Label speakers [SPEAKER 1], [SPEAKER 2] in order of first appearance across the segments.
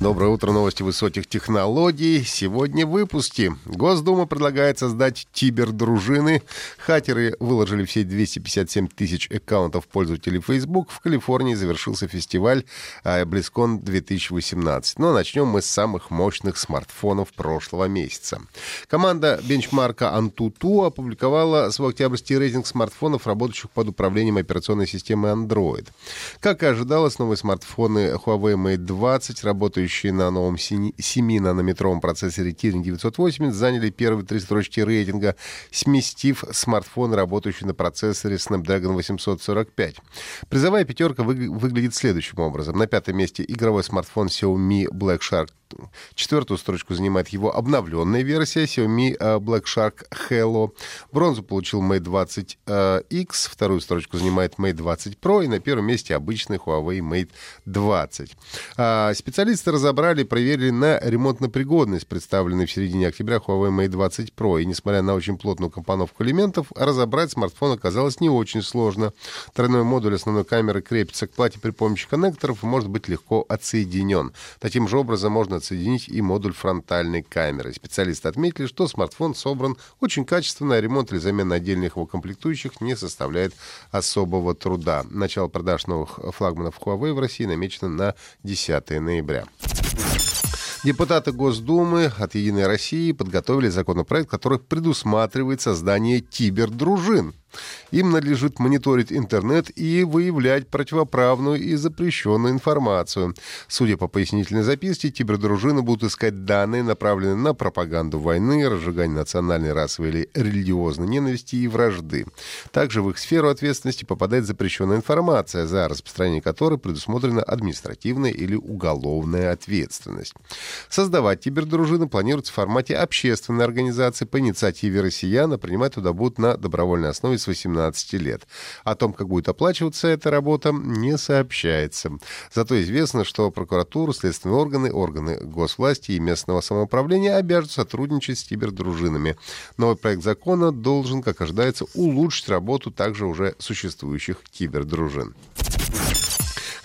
[SPEAKER 1] Доброе утро, новости высоких технологий. Сегодня в выпуске. Госдума предлагает создать тибердружины. Хакеры выложили все 257 тысяч аккаунтов пользователей Facebook. В Калифорнии завершился фестиваль BlizzCon 2018. Но начнем мы с самых мощных смартфонов прошлого месяца. Команда бенчмарка Antutu опубликовала свой октябрьский рейтинг смартфонов, работающих под управлением операционной системы Android. Как и ожидалось, новые смартфоны Huawei Mate 20, работающие работающие на новом 7-нанометровом процессоре Kirin 980, заняли первые три строчки рейтинга, сместив смартфон, работающий на процессоре Snapdragon 845. Призовая пятерка вы, выглядит следующим образом. На пятом месте игровой смартфон Xiaomi Black Shark Четвертую строчку занимает его обновленная версия Xiaomi э, Black Shark Hello. Бронзу получил Mate 20 э, вторую строчку занимает Mate 20 Pro и на первом месте обычный Huawei Mate 20. А, специалисты разобрали и проверили на ремонтно-пригодность представленной в середине октября Huawei Mate 20 Pro. И несмотря на очень плотную компоновку элементов, разобрать смартфон оказалось не очень сложно. Тройной модуль основной камеры крепится к плате при помощи коннекторов и может быть легко отсоединен. Таким же образом можно отсоединить и модуль фронтальной камеры. Специалисты отметили, что смартфон собран очень качественно, а ремонт или замена отдельных его комплектующих не составляет особого труда. Начало продаж новых флагманов Huawei в России намечено на 10 ноября. Депутаты Госдумы от «Единой России» подготовили законопроект, который предусматривает создание кибердружин. Им надлежит мониторить интернет и выявлять противоправную и запрещенную информацию. Судя по пояснительной записке, кибердружины будут искать данные, направленные на пропаганду войны, разжигание национальной, расовой или религиозной ненависти и вражды. Также в их сферу ответственности попадает запрещенная информация, за распространение которой предусмотрена административная или уголовная ответственность. Создавать кибердружины планируется в формате общественной организации по инициативе россиян, а принимать туда будут на добровольной основе с 18 лет. О том, как будет оплачиваться эта работа, не сообщается. Зато известно, что прокуратура, следственные органы, органы госвласти и местного самоуправления обяжут сотрудничать с кибердружинами. Новый проект закона должен, как ожидается, улучшить работу также уже существующих кибердружин.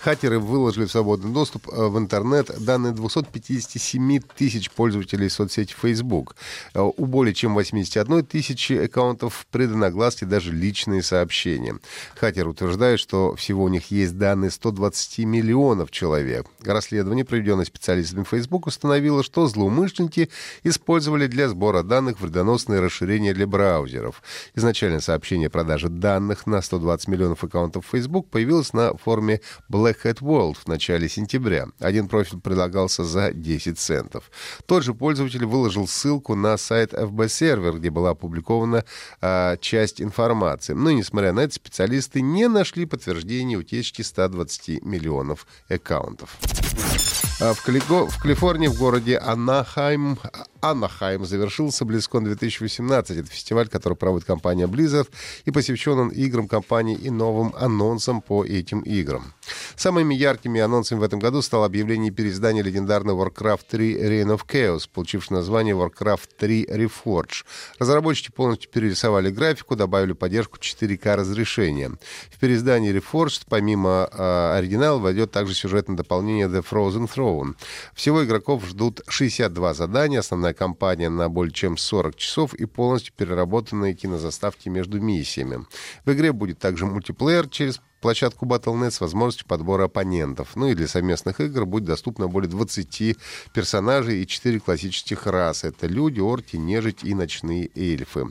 [SPEAKER 1] Хакеры выложили в свободный доступ э, в интернет данные 257 тысяч пользователей соцсети Facebook. Э, у более чем 81 тысячи аккаунтов преданы огласке даже личные сообщения. Хакеры утверждают, что всего у них есть данные 120 миллионов человек. Расследование, проведенное специалистами Facebook, установило, что злоумышленники использовали для сбора данных вредоносные расширения для браузеров. Изначально сообщение о продаже данных на 120 миллионов аккаунтов Facebook появилось на форуме Black Hat World в начале сентября. Один профиль предлагался за 10 центов. Тот же пользователь выложил ссылку на сайт FB Server, где была опубликована а, часть информации. Но, несмотря на это, специалисты не нашли подтверждения утечки 120 миллионов аккаунтов. А в, Калиго... в Калифорнии, в городе Анахайм, Анахайм завершился BlizzCon 2018. Это фестиваль, который проводит компания Blizzard и посвящен он играм компании и новым анонсам по этим играм. Самыми яркими анонсами в этом году стало объявление переиздания легендарного Warcraft 3 Reign of Chaos, получившего название Warcraft 3 Reforged. Разработчики полностью перерисовали графику, добавили поддержку 4К разрешения. В переиздании Reforged, помимо э, оригинала, войдет также сюжетное дополнение The Frozen Throne. Всего игроков ждут 62 задания, основная кампания на более чем 40 часов и полностью переработанные кинозаставки между миссиями. В игре будет также мультиплеер через площадку Battle.net с возможностью подбора оппонентов. Ну и для совместных игр будет доступно более 20 персонажей и 4 классических расы. Это люди, орки, нежить и ночные эльфы.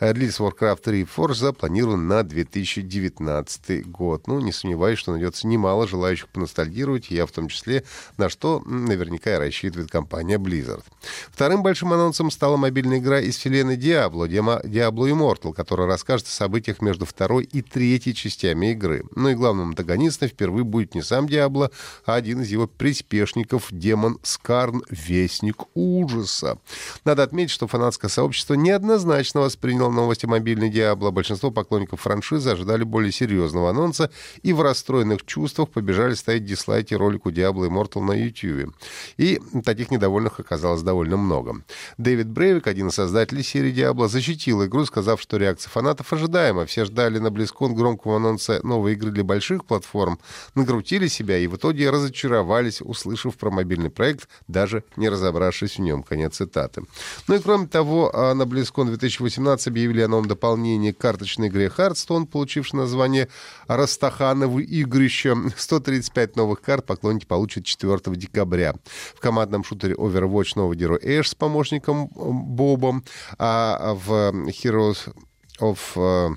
[SPEAKER 1] Релиз Warcraft 3 Force запланирован на 2019 год. Ну, не сомневаюсь, что найдется немало желающих поностальгировать, я в том числе, на что наверняка и рассчитывает компания Blizzard. Вторым большим анонсом стала мобильная игра из вселенной Diablo, Diablo Immortal, которая расскажет о событиях между второй и третьей частями игры. Ну и главным антагонистом впервые будет не сам Диабло, а один из его приспешников, демон Скарн, Вестник Ужаса. Надо отметить, что фанатское сообщество неоднозначно восприняло новости мобильной Диабло. Большинство поклонников франшизы ожидали более серьезного анонса и в расстроенных чувствах побежали ставить дизлайки ролику Diablo Immortal на YouTube. И таких недовольных оказалось довольно много. Дэвид Брейвик, один из создателей серии Diablo, защитил игру, сказав, что реакция фанатов ожидаема. Все ждали на BlizzCon громкого анонса новой игры для больших платформ, накрутили себя и в итоге разочаровались, услышав про мобильный проект, даже не разобравшись в нем. Конец цитаты. Ну и кроме того, а, на BlizzCon 2018 объявили о новом дополнении к карточной игре Hearthstone, получившей название «Растахановы игрища». 135 новых карт поклонники получат 4 декабря. В командном шутере Overwatch новый герой Эш с помощником Бобом, а в Heroes of... Uh,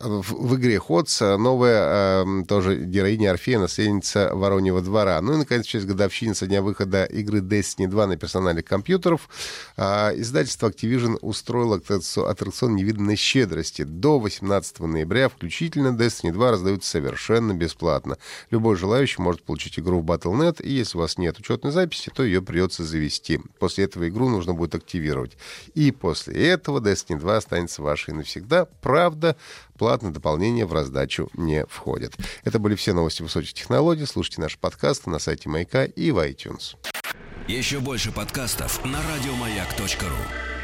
[SPEAKER 1] в, игре Ходс новая э, тоже героиня Орфея, наследница Вороньего двора. Ну и, наконец, через годовщину со дня выхода игры Destiny 2 на персональных компьютеров э, издательство Activision устроило аттракцион невиданной щедрости. До 18 ноября включительно Destiny 2 раздаются совершенно бесплатно. Любой желающий может получить игру в Battle.net, и если у вас нет учетной записи, то ее придется завести. После этого игру нужно будет активировать. И после этого Destiny 2 останется вашей навсегда. Правда, Платные дополнения в раздачу не входят. Это были все новости высоких технологий. Слушайте наши подкасты на сайте Маяка и в iTunes.
[SPEAKER 2] Еще больше подкастов на радиомаяк.ру